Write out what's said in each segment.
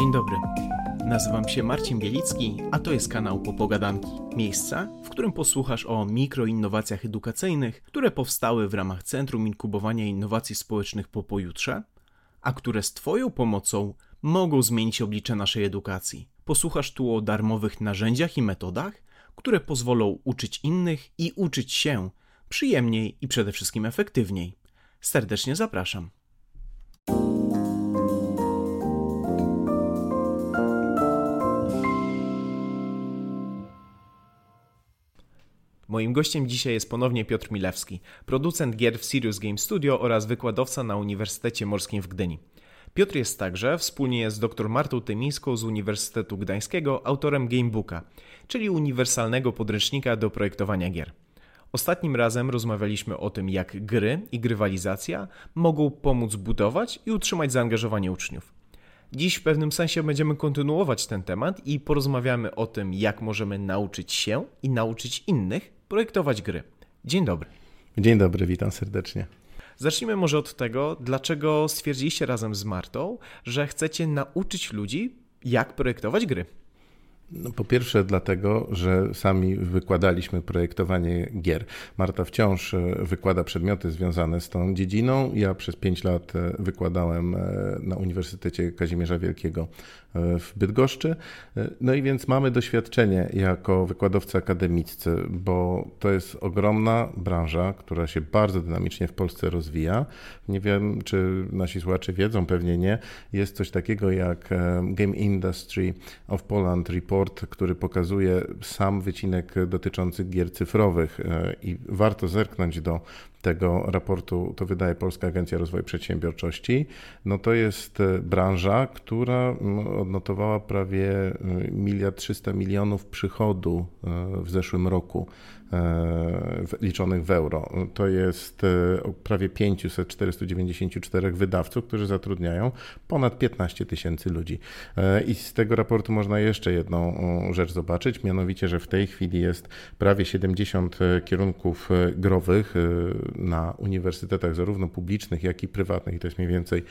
Dzień dobry. Nazywam się Marcin Bielicki, a to jest kanał Popogadanki. Miejsca, w którym posłuchasz o mikroinnowacjach edukacyjnych, które powstały w ramach Centrum Inkubowania Innowacji Społecznych po pojutrze, a które z Twoją pomocą mogą zmienić oblicze naszej edukacji. Posłuchasz tu o darmowych narzędziach i metodach, które pozwolą uczyć innych i uczyć się przyjemniej i przede wszystkim efektywniej. Serdecznie zapraszam. Moim gościem dzisiaj jest ponownie Piotr Milewski, producent gier w Serious Game Studio oraz wykładowca na Uniwersytecie Morskim w Gdyni. Piotr jest także, wspólnie z dr Martą Tymińską z Uniwersytetu Gdańskiego, autorem Gamebooka, czyli uniwersalnego podręcznika do projektowania gier. Ostatnim razem rozmawialiśmy o tym, jak gry i grywalizacja mogą pomóc budować i utrzymać zaangażowanie uczniów. Dziś w pewnym sensie będziemy kontynuować ten temat i porozmawiamy o tym, jak możemy nauczyć się i nauczyć innych projektować gry. Dzień dobry. Dzień dobry, witam serdecznie. Zacznijmy może od tego, dlaczego stwierdziliście razem z Martą, że chcecie nauczyć ludzi, jak projektować gry. No, po pierwsze dlatego, że sami wykładaliśmy projektowanie gier. Marta wciąż e, wykłada przedmioty związane z tą dziedziną. Ja przez pięć lat e, wykładałem e, na Uniwersytecie Kazimierza Wielkiego w Bydgoszczy. No i więc mamy doświadczenie jako wykładowcy akademiccy, bo to jest ogromna branża, która się bardzo dynamicznie w Polsce rozwija. Nie wiem, czy nasi słuchacze wiedzą, pewnie nie. Jest coś takiego jak Game Industry of Poland Report raport, który pokazuje sam wycinek dotyczący gier cyfrowych e, i warto zerknąć do tego raportu, to wydaje Polska Agencja Rozwoju Przedsiębiorczości, no to jest e, branża, która odnotowała prawie e, miliard trzysta milionów przychodu w zeszłym roku. E, liczonych w euro. To jest e, prawie 500-494 wydawców, którzy zatrudniają ponad 15 tysięcy ludzi. E, I z tego raportu można jeszcze jedną rzecz zobaczyć, mianowicie, że w tej chwili jest prawie 70 kierunków growych na uniwersytetach, zarówno publicznych, jak i prywatnych, i to jest mniej więcej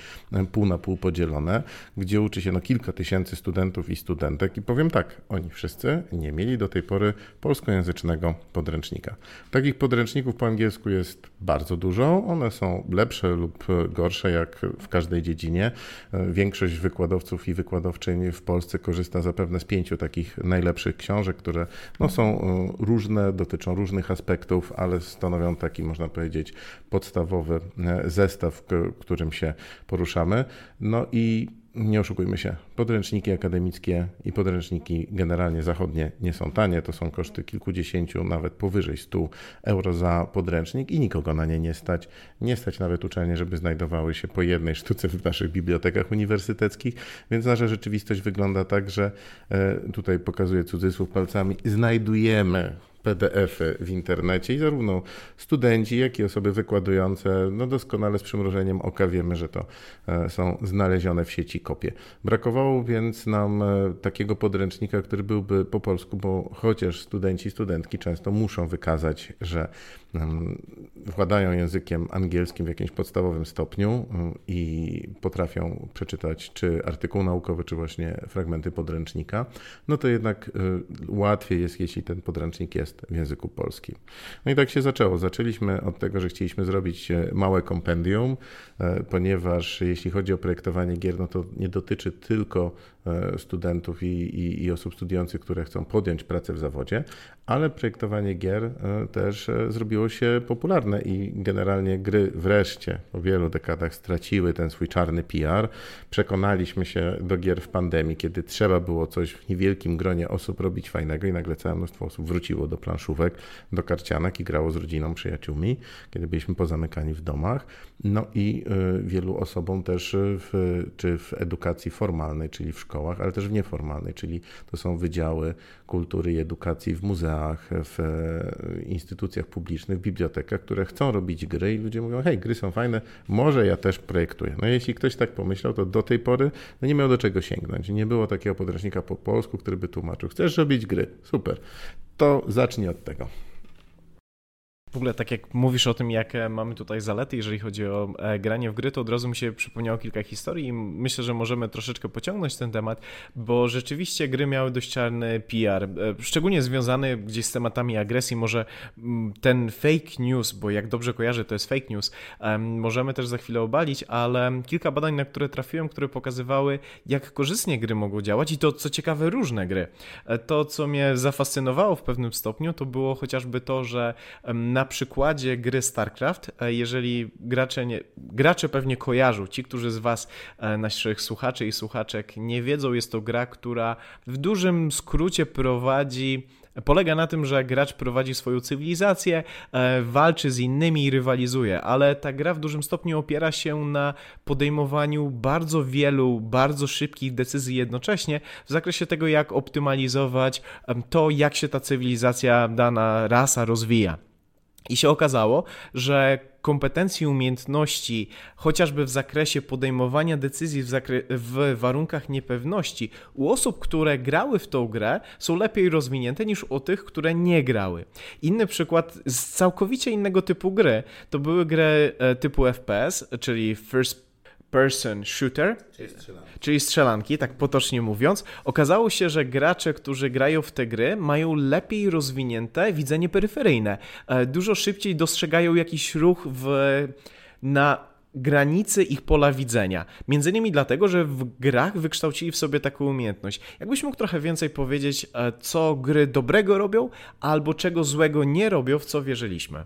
pół na pół podzielone, gdzie uczy się no kilka tysięcy studentów i studentek. I powiem tak, oni wszyscy nie mieli do tej pory polskojęzycznego podręcznika podręcznika. Takich podręczników po angielsku jest bardzo dużo. One są lepsze lub gorsze, jak w każdej dziedzinie. Większość wykładowców i wykładowczyń w Polsce korzysta zapewne z pięciu takich najlepszych książek, które no, są e, różne, dotyczą różnych aspektów, ale stanowią taki, można powiedzieć, podstawowy e, zestaw, w którym się poruszamy. No i nie oszukujmy się, podręczniki akademickie i podręczniki generalnie zachodnie nie są tanie. To są koszty kilkudziesięciu, nawet powyżej 100 euro za podręcznik i nikogo na nie nie stać. Nie stać nawet uczelnie, żeby znajdowały się po jednej sztuce w naszych bibliotekach uniwersyteckich, więc nasza rzeczywistość wygląda tak, że e, tutaj pokazuję cudzysłów palcami, znajdujemy PDF-y w internecie i zarówno studenci, jak i osoby wykładujące, no doskonale z przymrużeniem oka wiemy, że to e, są znalezione w sieci kopie. Brakowało więc nam e, takiego podręcznika, który byłby po polsku, bo chociaż studenci studentki często muszą wykazać, że władają językiem angielskim w jakimś podstawowym stopniu i potrafią przeczytać czy artykuł naukowy, czy właśnie fragmenty podręcznika, no to jednak e, łatwiej jest, jeśli ten podręcznik jest jest w języku polskim. No i tak się zaczęło. Zaczęliśmy od tego, że chcieliśmy zrobić e, małe kompendium, e, ponieważ jeśli chodzi o projektowanie gier, no to nie dotyczy tylko studentów i, i, i osób studiujących, które chcą podjąć pracę w zawodzie, ale projektowanie gier też zrobiło się popularne i generalnie gry wreszcie po wielu dekadach straciły ten swój czarny PR. Przekonaliśmy się do gier w pandemii, kiedy trzeba było coś w niewielkim gronie osób robić fajnego i nagle całe mnóstwo osób wróciło do planszówek, do karcianek i grało z rodziną, przyjaciółmi, kiedy byliśmy pozamykani w domach. No i wielu osobom też w, czy w edukacji formalnej, czyli w szkołach, ale też w nieformalnej, czyli to są wydziały kultury i edukacji w muzeach, w e, instytucjach publicznych, w bibliotekach, które chcą robić gry i ludzie mówią, hej, gry są fajne, może ja też projektuję. No jeśli ktoś tak pomyślał, to do tej pory no nie miał do czego sięgnąć. Nie było takiego podręcznika po polsku, który by tłumaczył, chcesz robić gry, super to zacznij od tego. W ogóle tak jak mówisz o tym, jakie mamy tutaj zalety, jeżeli chodzi o e, granie w gry, to od razu mi się przypomniało kilka historii i myślę, że możemy troszeczkę pociągnąć ten temat, bo rzeczywiście gry miały dość czarny PR, e, szczególnie związany gdzieś z tematami agresji. Może mm, ten fake news, bo jak dobrze kojarzę, to jest fake news, możemy też za chwilę obalić, ale kilka badań, na które trafiłem, które pokazywały, jak korzystnie gry mogą działać i to, co ciekawe, różne gry. E, to, co mnie zafascynowało w pewnym stopniu, to było chociażby to, że na przykładzie gry StarCraft, e, jeżeli gracze, nie, gracze pewnie kojarzą, ci, którzy z Was, e, naszych słuchaczy i słuchaczek nie wiedzą, jest to gra, która w dużym skrócie prowadzi polega na tym, że gracz prowadzi swoją cywilizację, e, walczy z innymi i rywalizuje, ale ta gra w dużym stopniu opiera się na podejmowaniu bardzo wielu, bardzo szybkich decyzji jednocześnie w zakresie tego, jak optymalizować to, jak się ta cywilizacja, dana rasa rozwija. I się okazało, że kompetencje i umiejętności, chociażby w zakresie podejmowania decyzji w, zakre- w, warunkach niepewności, u osób, które grały w tą grę, są lepiej rozwinięte niż u tych, które nie grały. Inny przykład z całkowicie innego typu gry to były gry e, typu FPS, czyli First person shooter, czyli strzelanki. czyli strzelanki, tak potocznie mówiąc, okazało się, że gracze, którzy grają w te gry, mają lepiej rozwinięte widzenie peryferyjne. E, dużo szybciej dostrzegają jakiś ruch w, na granicy ich pola widzenia. Między innymi dlatego, że w grach wykształcili w sobie taką umiejętność. Jakbyś mógł trochę więcej powiedzieć, e, co gry dobrego robią, albo czego złego nie robią, w co wierzyliśmy?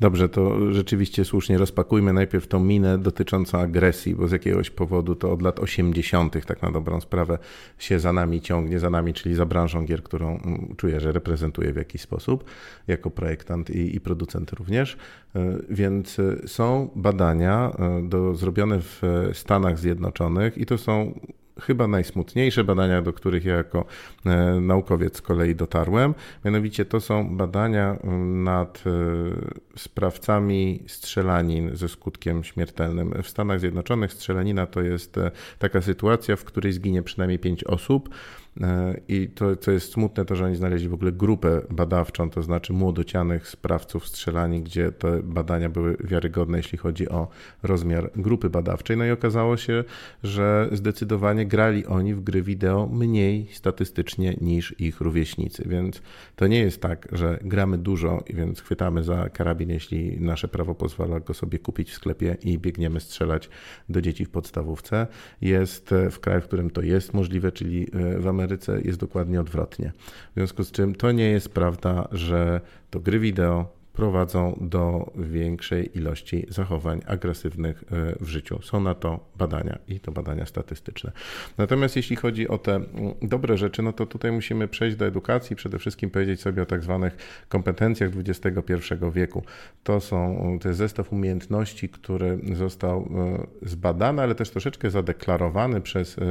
Dobrze, to rzeczywiście słusznie rozpakujmy najpierw tą minę dotyczącą agresji, bo z jakiegoś powodu to od lat 80. tak na dobrą sprawę się za nami ciągnie, za nami, czyli za branżą gier, którą mm, czuję, że reprezentuję w jakiś sposób jako projektant i, i producent również. E, więc e, są badania e, do, zrobione w Stanach Zjednoczonych i to są chyba najsmutniejsze badania, do których ja jako e, naukowiec z kolei dotarłem. Mianowicie to są badania nad e, sprawcami strzelanin ze skutkiem śmiertelnym. W Stanach Zjednoczonych strzelanina to jest e, taka sytuacja, w której zginie przynajmniej pięć osób. E, I to, co jest smutne, to że oni znaleźli w ogóle grupę badawczą, to znaczy młodocianych sprawców strzelani, gdzie te badania były wiarygodne, jeśli chodzi o rozmiar grupy badawczej. No i okazało się, że zdecydowanie grali oni w gry wideo mniej statystycznie niż ich rówieśnicy. Więc to nie jest tak, że gramy dużo, więc chwytamy za karabin, jeśli nasze prawo pozwala go sobie kupić w sklepie i biegniemy strzelać do dzieci w podstawówce. Jest w kraju, w którym to jest możliwe, czyli e, w Ameryce Ameryce jest dokładnie odwrotnie. W związku z czym to nie jest prawda, że to gry wideo prowadzą do większej ilości zachowań agresywnych e, w życiu. Są na to badania i to badania statystyczne. Natomiast jeśli chodzi o te mm, dobre rzeczy, no to tutaj musimy przejść do edukacji, przede wszystkim powiedzieć sobie o tak zwanych kompetencjach XXI wieku. To są, to jest zestaw umiejętności, który został e, zbadany, ale też troszeczkę zadeklarowany przez e,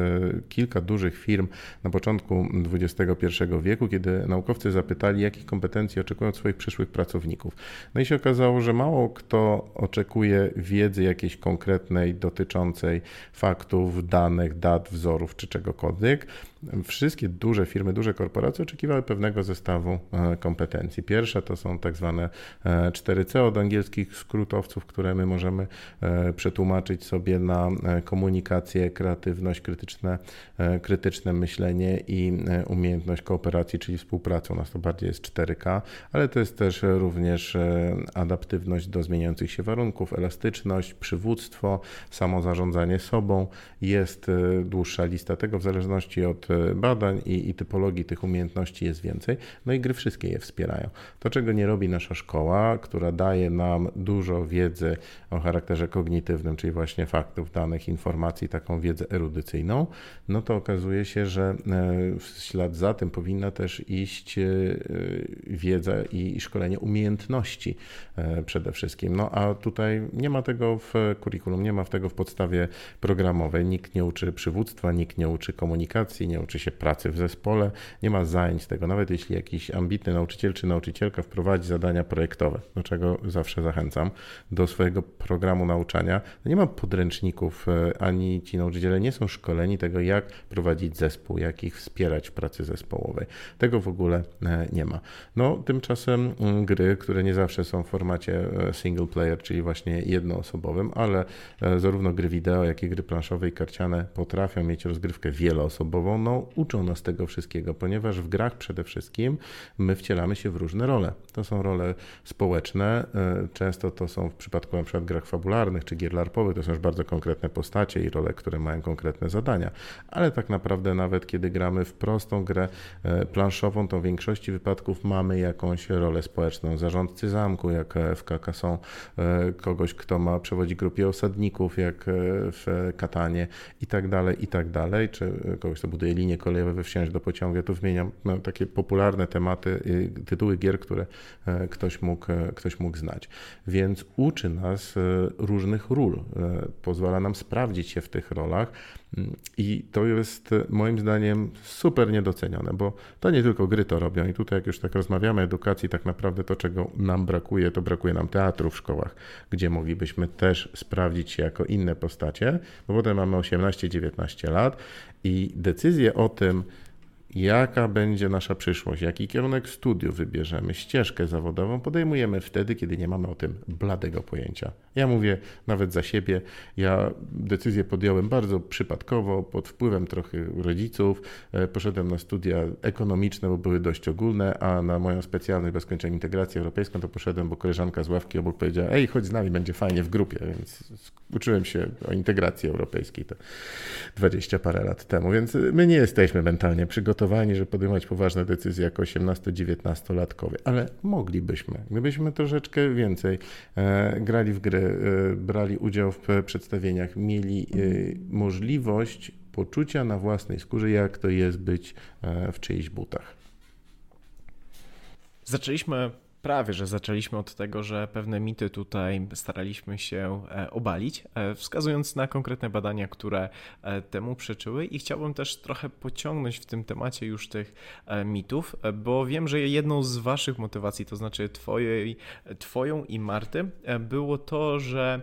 kilka dużych firm na początku XXI wieku, kiedy naukowcy zapytali, jakich kompetencji oczekują od swoich przyszłych pracowników. No i się okazało, że mało kto oczekuje wiedzy jakiejś konkretnej dotyczącej faktów, danych, dat, wzorów czy czegokolwiek wszystkie duże firmy, duże korporacje oczekiwały pewnego zestawu e, kompetencji. Pierwsza to są tak zwane 4C e, od angielskich skrótowców, które my możemy e, przetłumaczyć sobie na komunikację, kreatywność, krytyczne, krytyczne myślenie i umiejętność kooperacji, czyli współpracy. U nas to bardziej jest 4K, ale to jest też również adaptywność do zmieniających się warunków, elastyczność, przywództwo, samozarządzanie sobą. Jest dłuższa lista tego w zależności od badań i, i typologii tych umiejętności jest więcej. No i gry wszystkie je wspierają. To, czego nie robi nasza szkoła, która daje nam dużo wiedzy o charakterze kognitywnym, czyli właśnie faktów, danych, informacji, taką wiedzę erudycyjną, no to okazuje się, że e, w ślad za tym powinna też iść e, wiedza i szkolenie umiejętności e, przede wszystkim. No a tutaj nie ma tego w kurikulum, nie ma tego w podstawie programowej. Nikt nie uczy przywództwa, nikt nie uczy komunikacji, nie uczy się pracy w zespole, nie ma zajęć tego. Nawet jeśli jakiś ambitny nauczyciel czy nauczycielka wprowadzi zadania projektowe, do czego zawsze zachęcam, do swojego programu nauczania, nie ma podręczników, e, ani ci nauczyciele nie są szkoleni tego, jak prowadzić zespół, jak ich wspierać w pracy zespołowej. Tego w ogóle e, nie ma. No, tymczasem mm, gry, które nie zawsze są w formacie single player, czyli właśnie jednoosobowym, ale zarówno gry wideo, jak i gry planszowe i karciane potrafią mieć rozgrywkę wieloosobową. No, uczą nas tego wszystkiego, ponieważ w grach przede wszystkim my wcielamy się w różne role. To są role społeczne, często to są w przypadku na przykład grach fabularnych czy gier larpowych, to są już bardzo konkretne postacie i role, które mają konkretne zadania, ale tak naprawdę nawet kiedy gramy w prostą grę e, planszową, to w większości wypadków mamy jakąś rolę społeczną. Zarządcy zamku, jak w KK są, e, kogoś, kto ma przewodzi grupie osadników, jak w Katanie i tak dalej, i tak dalej, czy kogoś, kto buduje linie kolejowe we wsiąść do pociągu. Ja tu wymieniam no, takie popularne tematy, tytuły gier, które e, ktoś mógł, ktoś mógł znać. Więc uczy nas różnych ról, pozwala nam sprawdzić się w tych rolach i to jest moim zdaniem super niedocenione, bo to nie tylko gry to robią. I tutaj, jak już tak rozmawiamy o edukacji, tak naprawdę to, czego nam brakuje, to brakuje nam teatru w szkołach, gdzie moglibyśmy też sprawdzić się jako inne postacie, bo potem mamy 18-19 lat i decyzje o tym, jaka będzie nasza przyszłość, jaki kierunek studiów wybierzemy, ścieżkę zawodową, podejmujemy wtedy, kiedy nie mamy o tym bladego pojęcia. Ja mówię nawet za siebie, ja decyzję podjąłem bardzo przypadkowo, pod wpływem trochę rodziców. E, poszedłem na studia ekonomiczne, bo były dość ogólne, a na moją specjalność, bo skończyłem integrację europejską, to poszedłem, bo koleżanka z ławki obok powiedziała, ej, chodź z nami, będzie fajnie w grupie, więc uczyłem się o integracji europejskiej to 20 parę lat temu, więc my nie jesteśmy mentalnie przygotowani, żeby podejmować poważne decyzje jako 18-19-latkowie, ale moglibyśmy, gdybyśmy troszeczkę więcej e, grali w gry, e, brali udział w przedstawieniach, mieli e, możliwość poczucia na własnej skórze, jak to jest być e, w czyichś butach. Zaczęliśmy prawie, że zaczęliśmy od tego, że pewne mity tutaj staraliśmy się e, obalić, e, wskazując na konkretne badania, które e, temu przeczyły. I chciałbym też trochę pociągnąć w tym temacie już tych mitów, bo wiem, że jedną z waszych motywacji, to znaczy twojej, twoją i Marty, było to, że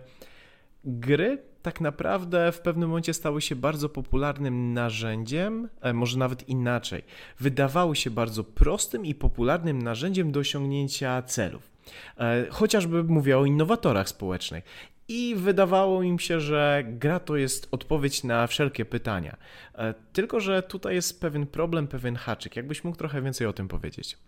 gry tak naprawdę w pewnym momencie stały się bardzo popularnym narzędziem, e, może nawet inaczej. Wydawały się bardzo prostym i popularnym narzędziem do osiągnięcia celów. E, chociażby mówię o innowatorach społecznych. I wydawało im się, że gra to jest odpowiedź na wszelkie pytania. E, tylko, że tutaj jest pewien problem, pewien haczyk. Jakbyś mógł trochę więcej o tym powiedzieć?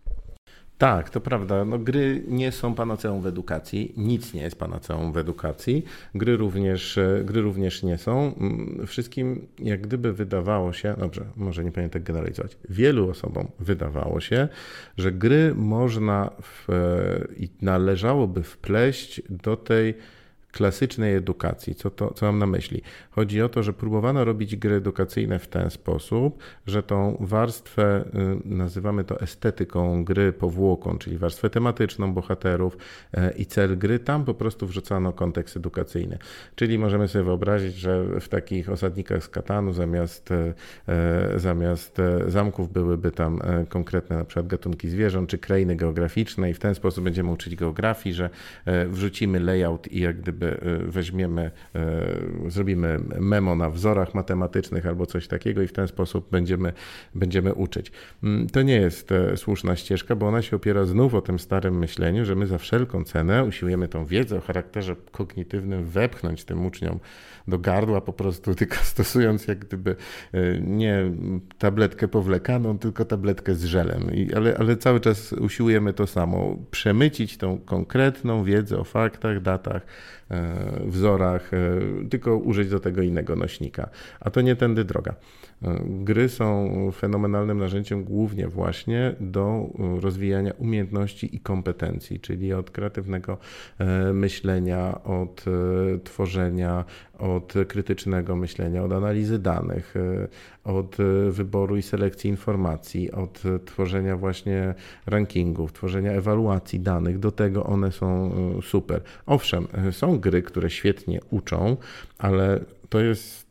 Tak, to prawda. No, gry nie są panaceum w edukacji, nic nie jest panaceum w edukacji. Gry również, e, gry również nie są. Mm, wszystkim jak gdyby wydawało się, dobrze, może nie powinien tak generalizować, wielu osobom wydawało się, że gry można w, e, i należałoby wpleść do tej klasycznej edukacji. Co, to, co mam na myśli? Chodzi o to, że próbowano robić gry edukacyjne w ten sposób, że tą warstwę, y, nazywamy to estetyką gry powłoką, czyli warstwę tematyczną bohaterów e, i cel gry, tam po prostu wrzucano kontekst edukacyjny. Czyli możemy sobie wyobrazić, że w takich osadnikach z Katanu zamiast, e, zamiast zamków byłyby tam konkretne na przykład gatunki zwierząt czy krainy geograficzne i w ten sposób będziemy uczyć geografii, że wrzucimy layout i jak gdyby Y, weźmiemy, y, zrobimy memo na wzorach matematycznych albo coś takiego i w ten sposób będziemy, będziemy uczyć. Mm, to nie jest e, słuszna ścieżka, bo ona się opiera znów o tym starym myśleniu, że my za wszelką cenę usiłujemy tą wiedzę o charakterze kognitywnym wepchnąć tym uczniom do gardła, po prostu tylko stosując jak gdyby e, nie tabletkę powlekaną, tylko tabletkę z żelem. Ale, ale cały czas usiłujemy to samo, przemycić tą konkretną wiedzę o faktach, datach, E, wzorach, e, tylko użyć do tego innego nośnika. A to nie tędy droga. E, gry są fenomenalnym narzędziem głównie właśnie do rozwijania umiejętności i kompetencji, czyli od kreatywnego myślenia, od tworzenia, od krytycznego myślenia, od analizy danych, od wyboru i selekcji informacji, od tworzenia właśnie rankingów, tworzenia ewaluacji danych. Do tego one są super. Owszem, są gry, które świetnie uczą, ale to jest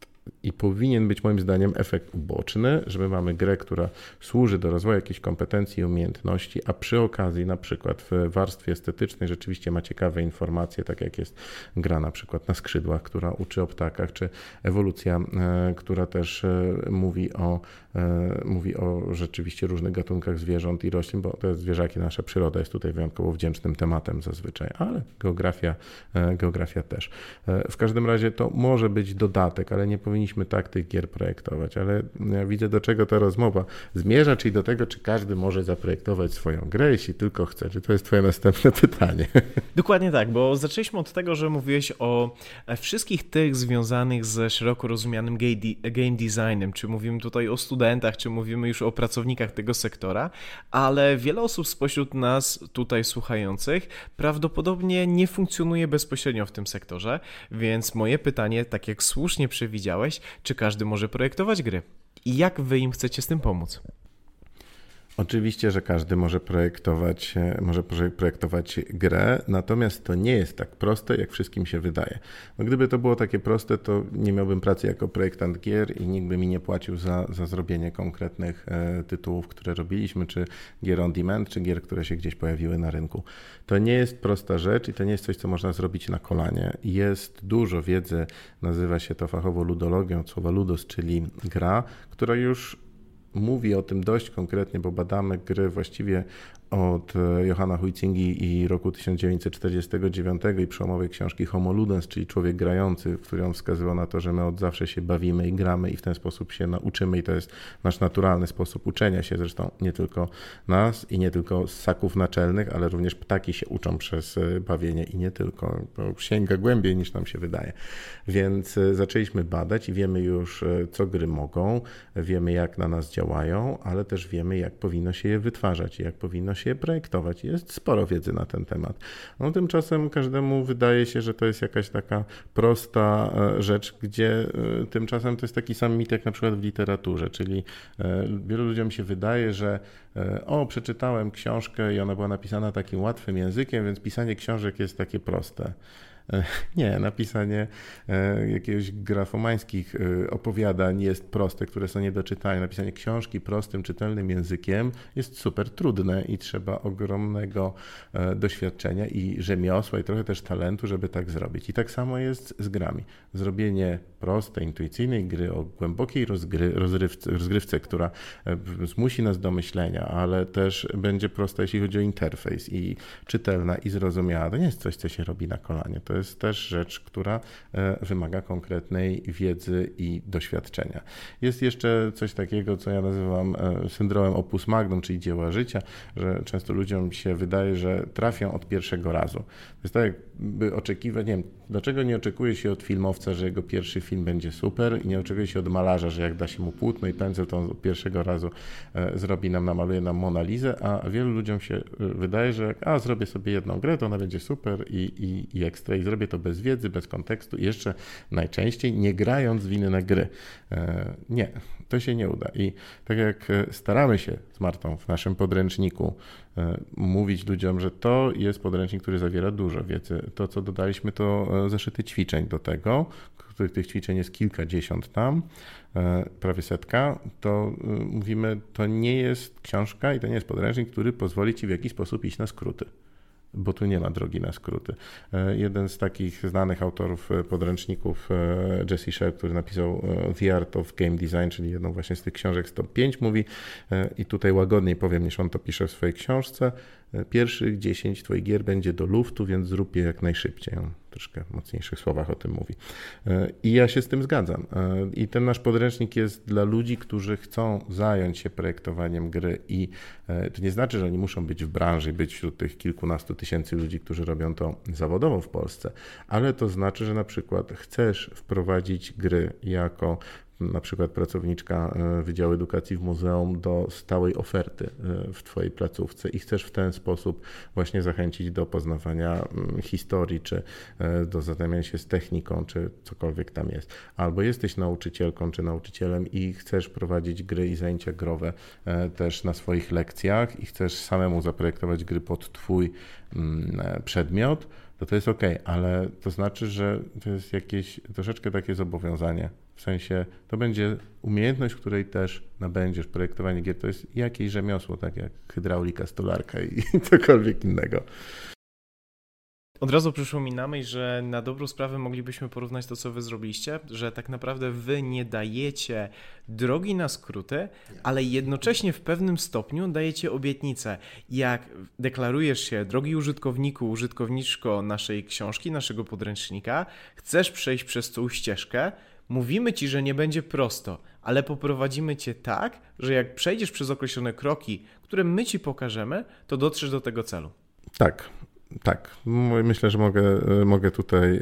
i powinien być moim zdaniem efekt uboczny, że my mamy grę, która służy do rozwoju jakichś kompetencji i umiejętności, a przy okazji na przykład w warstwie estetycznej rzeczywiście ma ciekawe informacje, tak jak jest gra na przykład na skrzydłach, która uczy o ptakach, czy ewolucja, e, która też e, mówi o, e, mówi o rzeczywiście różnych gatunkach zwierząt i roślin, bo jest zwierzaki, nasza przyroda jest tutaj wyjątkowo wdzięcznym tematem zazwyczaj, ale geografia, geografia też. W każdym razie to może być dodatek, ale nie powinniśmy tak tych gier projektować, ale ja widzę do czego ta rozmowa zmierza, czyli do tego, czy każdy może zaprojektować swoją grę, jeśli tylko chce. Czy to jest twoje następne pytanie? Dokładnie tak, bo zaczęliśmy od tego, że mówiłeś o wszystkich tych związanych ze szeroko rozumianym game designem, czy mówimy tutaj o studentach, czy mówimy już o pracownikach tego sektora, ale wiele osób spośród nas tutaj słuchających prawdopodobnie nie funkcjonuje bezpośrednio w tym sektorze, więc moje pytanie, tak jak słusznie przewidziałeś, czy każdy może projektować gry? I jak wy im chcecie z tym pomóc? Oczywiście, że każdy może projektować, e, może projektować grę, natomiast to nie jest tak proste, jak wszystkim się wydaje. No gdyby to było takie proste, to nie miałbym pracy jako projektant gier i nikt by mi nie płacił za, za zrobienie konkretnych e, tytułów, które robiliśmy, czy gier on demand, czy gier, które się gdzieś pojawiły na rynku. To nie jest prosta rzecz i to nie jest coś, co można zrobić na kolanie. Jest dużo wiedzy, nazywa się to fachowo ludologią, słowa ludos, czyli gra, która już mówi o tym dość konkretnie, bo badamy gry właściwie od e, Johanna Huizingi i roku 1949 i przełomowej książki Homo Ludens, czyli Człowiek grający, w której on wskazywał na to, że my od zawsze się bawimy i gramy i w ten sposób się nauczymy i to jest nasz naturalny sposób uczenia się, zresztą nie tylko nas i nie tylko ssaków naczelnych, ale również ptaki się uczą przez e, bawienie i nie tylko, to sięga głębiej niż nam się wydaje. Więc e, zaczęliśmy badać i wiemy już, co gry mogą, wiemy jak na nas działają, ale też wiemy jak powinno się je wytwarzać jak powinno się je projektować. Jest sporo wiedzy na ten temat. No, tymczasem każdemu wydaje się, że to jest jakaś taka prosta e, rzecz, gdzie e, tymczasem to jest taki sam mit jak na przykład w literaturze, czyli e, wielu ludziom się wydaje, że o, przeczytałem książkę i ona była napisana takim łatwym językiem, więc pisanie książek jest takie proste. E, nie, napisanie e, jakiegoś grafomańskich e, opowiadań jest proste, które są nie do czytania. Napisanie książki prostym, czytelnym językiem jest super trudne i trzeba ogromnego doświadczenia i rzemiosła i trochę też talentu, żeby tak zrobić. I tak samo jest z grami. Zrobienie prostej, intuicyjnej gry o głębokiej rozgry, rozrywce, rozgrywce, która zmusi nas do myślenia, ale też będzie prosta, jeśli chodzi o interfejs i czytelna i zrozumiała. To nie jest coś, co się robi na kolanie. To to jest też rzecz, która e, wymaga konkretnej wiedzy i doświadczenia. Jest jeszcze coś takiego, co ja nazywam e, syndromem opus magnum, czyli dzieła życia, że często ludziom się wydaje, że trafią od pierwszego razu. To jest tak, jakby oczekiwać, nie wiem, dlaczego nie oczekuje się od filmowca, że jego pierwszy film będzie super i nie oczekuje się od malarza, że jak da się mu płótno i pędzel, to on pierwszego razu e, zrobi nam, namaluje nam Monalizę, a wielu ludziom się wydaje, że a zrobię sobie jedną grę, to ona będzie super i, i, i ekstra i zrobię to bez wiedzy, bez kontekstu i jeszcze najczęściej nie grając w inne gry. E, nie, to się nie uda. I tak jak e, staramy się z Martą w naszym podręczniku e, mówić ludziom, że to jest podręcznik, który zawiera dużo wiedzy. To, co dodaliśmy, to zeszyty ćwiczeń do tego, których tych ćwiczeń jest kilkadziesiąt tam, prawie setka, to mówimy, to nie jest książka i to nie jest podręcznik, który pozwoli ci w jakiś sposób iść na skróty bo tu nie ma drogi na skróty. E, jeden z takich znanych autorów e, podręczników, e, Jesse Sher, który napisał The Art of Game Design, czyli jedną właśnie z tych książek z top 5, mówi, i tutaj łagodniej powiem niż on to pisze w swojej książce, pierwszych 10 twoich gier będzie do luftu, więc zrób je jak najszybciej. Troszkę mocniejszych słowach o tym mówi. I ja się z tym zgadzam. I ten nasz podręcznik jest dla ludzi, którzy chcą zająć się projektowaniem gry i to nie znaczy, że oni muszą być w branży, być wśród tych kilkunastu tysięcy ludzi, którzy robią to zawodowo w Polsce, ale to znaczy, że na przykład chcesz wprowadzić gry jako na przykład pracowniczka e, Wydziału Edukacji w Muzeum do stałej oferty e, w Twojej placówce i chcesz w ten sposób właśnie zachęcić do poznawania mm, historii, czy e, do zadawania się z techniką, czy cokolwiek tam jest. Albo jesteś nauczycielką czy nauczycielem i chcesz prowadzić gry i zajęcia growe też na swoich lekcjach i chcesz samemu zaprojektować gry pod Twój mm, przedmiot, to to jest ok, ale to znaczy, że to jest jakieś troszeczkę takie zobowiązanie. W sensie to będzie umiejętność, której też nabędziesz. Projektowanie gier to jest jakieś rzemiosło, tak jak hydraulika, stolarka i cokolwiek innego. Od razu przyszło mi na myśl, że na dobrą sprawę moglibyśmy porównać to, co wy zrobiliście, że tak naprawdę wy nie dajecie drogi na skróty, ale jednocześnie w pewnym stopniu dajecie obietnicę. Jak deklarujesz się, drogi użytkowniku, użytkowniczko naszej książki, naszego podręcznika, chcesz przejść przez tą ścieżkę, mówimy ci, że nie będzie prosto, ale poprowadzimy cię tak, że jak przejdziesz przez określone kroki, które my ci pokażemy, to dotrzesz do tego celu. Tak, tak, myślę, że mogę, e, mogę tutaj e,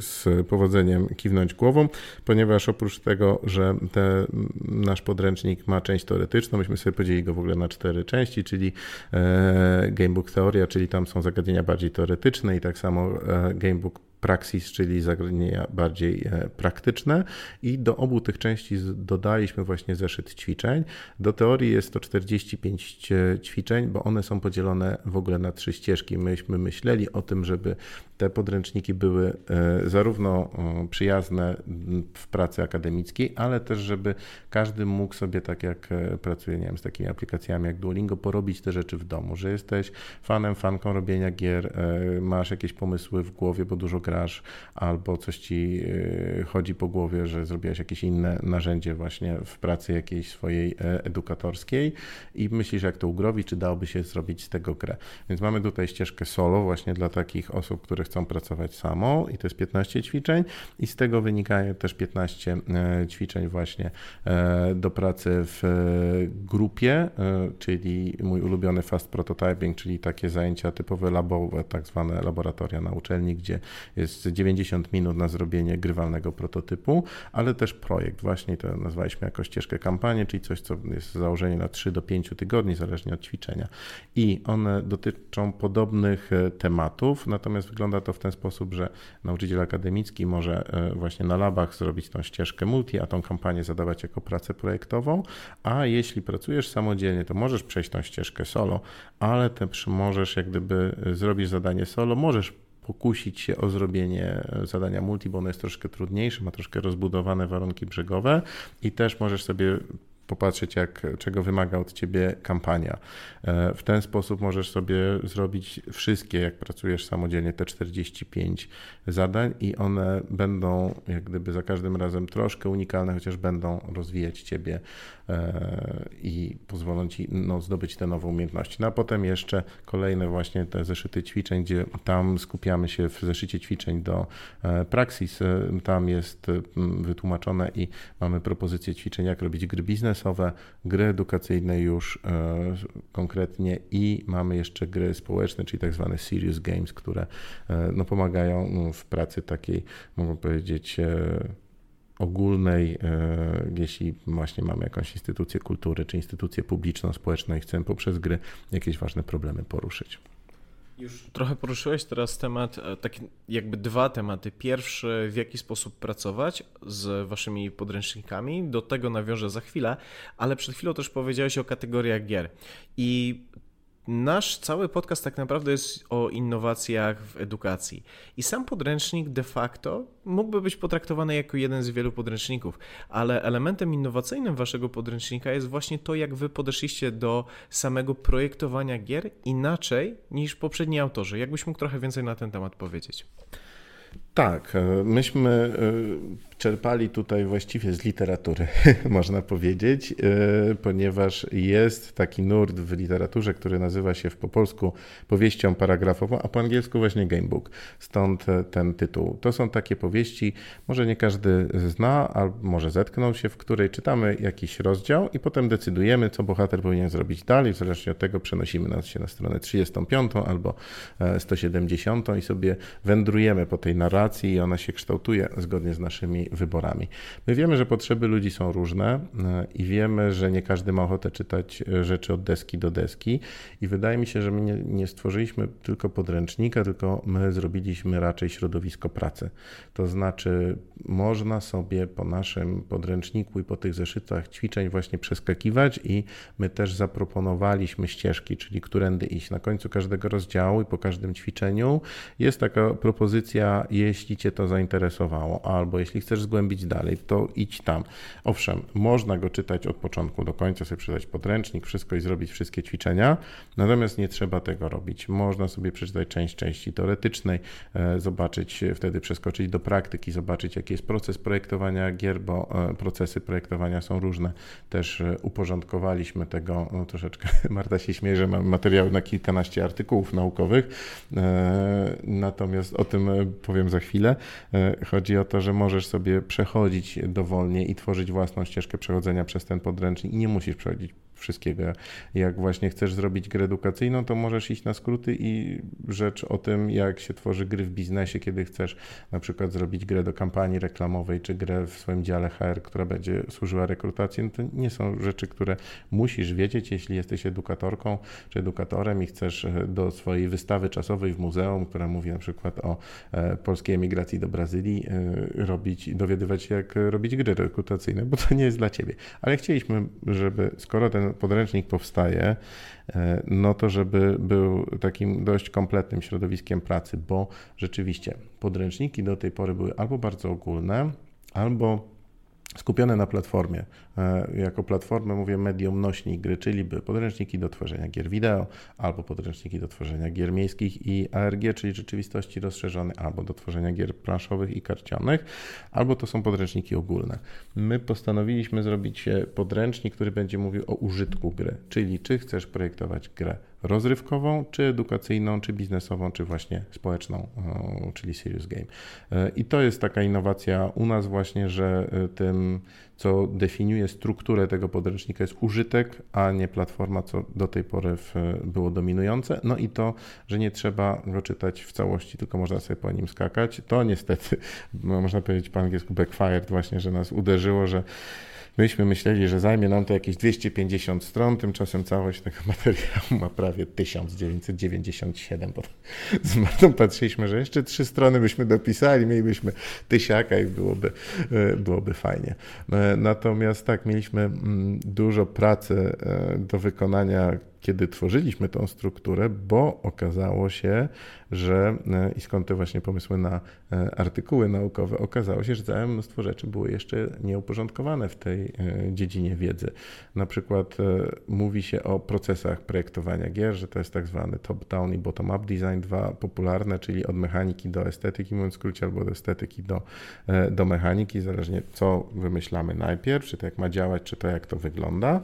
z powodzeniem kiwnąć głową, ponieważ oprócz tego, że te, nasz podręcznik ma część teoretyczną, myśmy sobie podzielili go w ogóle na cztery części, czyli e, Gamebook Teoria, czyli tam są zagadnienia bardziej teoretyczne i tak samo Gamebook praxis, czyli zagadnienia bardziej e, praktyczne i do obu tych części dodaliśmy właśnie zeszyt ćwiczeń. Do teorii jest to 45 e, ćwiczeń, bo one są podzielone w ogóle na trzy ścieżki. Myśmy myśleli o tym, żeby te podręczniki były e, zarówno przyjazne w pracy akademickiej, ale też, żeby każdy mógł sobie, tak jak pracuje nie wiem, z takimi aplikacjami jak Duolingo, porobić te rzeczy w domu, że jesteś fanem, fanką robienia gier, masz jakieś pomysły w głowie, bo dużo grasz, albo coś ci y, chodzi po głowie, że zrobiłaś jakieś inne narzędzie właśnie w pracy jakiejś swojej e, edukatorskiej i myślisz, jak to ugrobić, czy dałoby się zrobić z tego grę. Więc mamy tutaj ścieżkę solo właśnie dla takich osób, które chcą pracować samo i to jest 15 ćwiczeń i z tego wynika też 15 e, ćwiczeń właśnie e, do pracy w grupie, czyli mój ulubiony fast prototyping, czyli takie zajęcia typowe labowe, tak zwane laboratoria na uczelni, gdzie jest 90 minut na zrobienie grywalnego prototypu, ale też projekt. Właśnie to nazwaliśmy jako ścieżkę kampanii, czyli coś, co jest założenie na 3 do 5 tygodni, zależnie od ćwiczenia. I one dotyczą podobnych e, tematów, natomiast wygląda to w ten sposób, że nauczyciel akademicki może e, właśnie na labach zrobić tą ścieżkę multi, a tą kampanię zadawać jako pracę projektową, a jeśli pracujesz samodzielnie, to możesz przejść tą ścieżkę solo, ale też możesz jak gdyby e, zrobić zadanie solo, możesz pokusić się o zrobienie zadania multi, bo ono jest troszkę trudniejsze, ma troszkę rozbudowane warunki brzegowe i też możesz sobie popatrzeć, jak, czego wymaga od ciebie kampania. E, w ten sposób możesz sobie zrobić wszystkie, jak pracujesz samodzielnie, te 45 zadań i one będą jak gdyby za każdym razem troszkę unikalne, chociaż będą rozwijać ciebie e, i pozwolą ci no, zdobyć te nowe umiejętności. No a potem jeszcze kolejne właśnie te zeszyty ćwiczeń, gdzie tam skupiamy się w zeszycie ćwiczeń do e, Praxis. Tam jest wytłumaczone i mamy propozycje ćwiczeń, jak robić gry biznesowe, gry edukacyjne już konkretnie i mamy jeszcze gry społeczne, czyli tak zwane serious games, które no, pomagają no, w pracy takiej, mogę powiedzieć, e, ogólnej, e, jeśli właśnie mamy jakąś instytucję kultury czy instytucję publiczną, społeczną i chcemy poprzez gry jakieś ważne problemy poruszyć. Już trochę poruszyłeś teraz temat, tak jakby dwa tematy. Pierwszy, w jaki sposób pracować z waszymi podręcznikami, do tego nawiążę za chwilę, ale przed chwilą też powiedziałeś o kategoriach gier. I Nasz cały podcast tak naprawdę jest o innowacjach w edukacji. I sam podręcznik de facto mógłby być potraktowany jako jeden z wielu podręczników, ale elementem innowacyjnym waszego podręcznika jest właśnie to, jak wy podeszliście do samego projektowania gier inaczej niż poprzedni autorzy. Jakbyś mógł trochę więcej na ten temat powiedzieć? Tak, e, myśmy e, czerpali tutaj właściwie z literatury, można powiedzieć, e, ponieważ jest taki nurt w literaturze, który nazywa się po polsku powieścią paragrafową, a po angielsku właśnie gamebook. Stąd ten tytuł. To są takie powieści, może nie każdy zna, albo może zetknął się, w której czytamy jakiś rozdział i potem decydujemy, co bohater powinien zrobić dalej. W zależności od tego przenosimy nas się na stronę 35 albo 170 i sobie wędrujemy po tej narracji i ona się kształtuje zgodnie z naszymi wyborami. My wiemy, że potrzeby ludzi są różne i wiemy, że nie każdy ma ochotę czytać rzeczy od deski do deski i wydaje mi się, że my nie, nie stworzyliśmy tylko podręcznika, tylko my zrobiliśmy raczej środowisko pracy. To znaczy można sobie po naszym podręczniku i po tych zeszytach ćwiczeń właśnie przeskakiwać i my też zaproponowaliśmy ścieżki, czyli którędy iść. Na końcu każdego rozdziału i po każdym ćwiczeniu jest taka propozycja, jeśli Cię to zainteresowało, albo jeśli chcesz zgłębić dalej, to idź tam. Owszem, można go czytać od początku do końca, sobie przeczytać podręcznik, wszystko i zrobić wszystkie ćwiczenia, natomiast nie trzeba tego robić. Można sobie przeczytać część części teoretycznej, e, zobaczyć, wtedy przeskoczyć do praktyki, zobaczyć, jaki jest proces projektowania gier, bo e, procesy projektowania są różne. Też e, uporządkowaliśmy tego no, troszeczkę. Marta się śmieje, że mamy materiały na kilkanaście artykułów naukowych, natomiast o tym powiem za chwilę. Chodzi o to, że możesz sobie przechodzić dowolnie i tworzyć własną ścieżkę przechodzenia przez ten podręcznik i nie musisz przechodzić wszystkiego. Jak właśnie chcesz zrobić grę edukacyjną, to możesz iść na skróty i rzecz o tym, jak się tworzy gry w biznesie, kiedy chcesz na przykład zrobić grę do kampanii reklamowej, czy grę w swoim dziale HR, która będzie służyła rekrutacji, no to nie są rzeczy, które musisz wiedzieć, jeśli jesteś edukatorką czy edukatorem i chcesz e, do swojej wystawy czasowej w muzeum, która mówi na przykład o e, polskiej emigracji do Brazylii, e, robić, dowiadywać się, jak robić gry rekrutacyjne, bo to nie jest dla ciebie. Ale chcieliśmy, żeby skoro ten podręcznik powstaje, e, no to żeby był takim dość kompletnym środowiskiem pracy, bo rzeczywiście podręczniki do tej pory były albo bardzo ogólne, albo skupione na platformie. E, jako platformę mówię medium nośnik gry, czyli by podręczniki do tworzenia gier wideo, albo podręczniki do tworzenia gier miejskich i ARG, czyli rzeczywistości rozszerzonej, albo do tworzenia gier planszowych i karcianych, albo to są podręczniki ogólne. My postanowiliśmy zrobić podręcznik, który będzie mówił o użytku gry, czyli czy chcesz projektować grę rozrywkową, czy edukacyjną, czy biznesową, czy właśnie społeczną, czyli serious game. E, I to jest taka innowacja u nas właśnie, że e, tym, co definiuje strukturę tego podręcznika jest użytek, a nie platforma, co do tej pory w, było dominujące. No i to, że nie trzeba go czytać w całości, tylko można sobie po nim skakać. To niestety, można powiedzieć po angielsku backfired właśnie, że nas uderzyło, że Myśmy myśleli, że zajmie nam to jakieś 250 stron, tymczasem całość tego materiału ma prawie 1997, bo z Martą patrzyliśmy, że jeszcze trzy strony byśmy dopisali, mielibyśmy tysiaka i byłoby, e, byłoby fajnie. E, natomiast tak, mieliśmy mm, dużo pracy e, do wykonania kiedy tworzyliśmy tą strukturę, bo okazało się, że e, i skąd te właśnie pomysły na e, artykuły naukowe, okazało się, że całe mnóstwo rzeczy było jeszcze nieuporządkowane w tej e, dziedzinie wiedzy. Na przykład mówi się o procesach projektowania gier, że to jest tak zwany top-down i bottom-up design, dwa popularne, czyli od mechaniki do estetyki, mówiąc w skrócie, albo od estetyki do, do mechaniki, zależnie co wymyślamy najpierw, czy to jak ma działać, czy to jak to wygląda.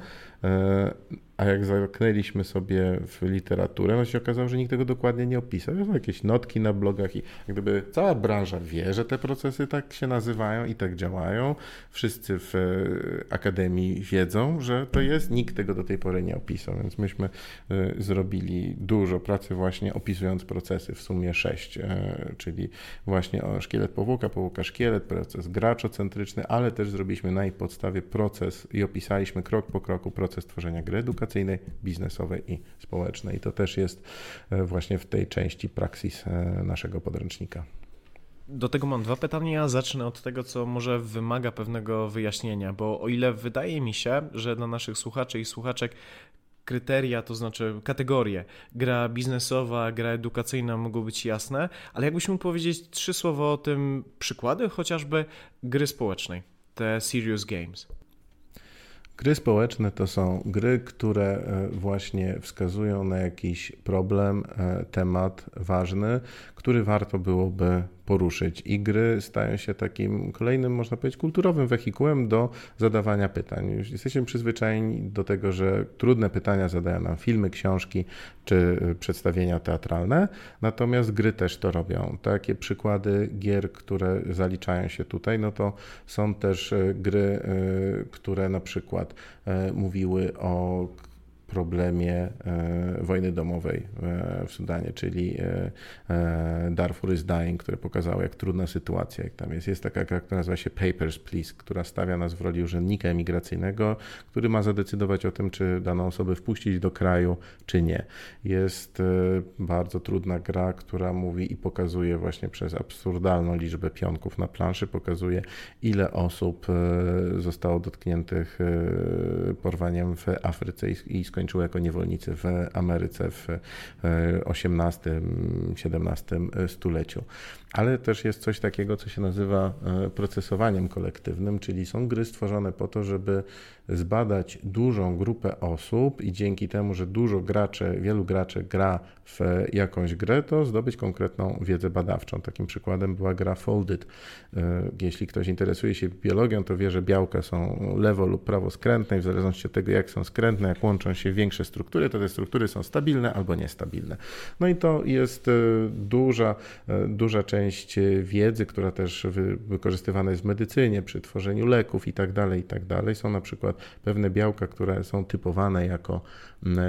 A jak zerknęliśmy sobie w literaturę, no się okazało, że nikt tego dokładnie nie opisał. Są jakieś notki na blogach i gdyby cała branża wie, że te procesy tak się nazywają i tak działają. Wszyscy w e, akademii wiedzą, że to jest. Nikt tego do tej pory nie opisał, więc myśmy e, zrobili dużo pracy właśnie opisując procesy, w sumie sześć, e, czyli właśnie o szkielet powłoka, powłoka szkielet, proces graczocentryczny, ale też zrobiliśmy na jej podstawie proces i opisaliśmy krok po kroku proces tworzenia gry edukacyjnej edukacyjnej, biznesowej i społecznej. I to też jest e, właśnie w tej części praksis e, naszego podręcznika. Do tego mam dwa pytania. Zacznę od tego, co może wymaga pewnego wyjaśnienia, bo o ile wydaje mi się, że dla naszych słuchaczy i słuchaczek kryteria, to znaczy kategorie, gra biznesowa, gra edukacyjna mogą być jasne, ale jakbyś mógł powiedzieć trzy słowa o tym, przykłady chociażby gry społecznej, te serious games. Gry społeczne to są gry, które e, właśnie wskazują na jakiś problem, e, temat ważny, który warto byłoby poruszyć. I gry stają się takim kolejnym, można powiedzieć, kulturowym wehikułem do zadawania pytań. Już jesteśmy przyzwyczajeni do tego, że trudne pytania zadają nam filmy, książki czy przedstawienia teatralne, natomiast gry też to robią. Takie przykłady gier, które zaliczają się tutaj, no to są też e, gry, e, które na przykład mówiły o problemie e, wojny domowej e, w Sudanie, czyli e, Darfur is dying, które pokazało, jak trudna sytuacja jak tam jest. Jest taka która nazywa się Papers, Please, która stawia nas w roli urzędnika emigracyjnego, który ma zadecydować o tym, czy daną osobę wpuścić do kraju, czy nie. Jest bardzo trudna gra, która mówi i pokazuje właśnie przez absurdalną liczbę pionków na planszy, pokazuje ile osób zostało dotkniętych porwaniem w Afryce i skończyło jako niewolnicy w Ameryce w XVIII-XVII e, stuleciu. Ale też jest coś takiego, co się nazywa e, procesowaniem kolektywnym, czyli są gry stworzone po to, żeby zbadać dużą grupę osób i dzięki temu, że dużo graczy, wielu graczy gra w jakąś grę, to zdobyć konkretną wiedzę badawczą. Takim przykładem była gra Folded. E, jeśli ktoś interesuje się biologią, to wie, że białka są lewo lub prawo skrętne i w zależności od tego, jak są skrętne, jak łączą się większe struktury, to te struktury są stabilne albo niestabilne. No i to jest e, duża, e, duża część wiedzy, która też wykorzystywana jest w medycynie, przy tworzeniu leków i tak dalej, i tak dalej. Są na przykład pewne białka, które są typowane jako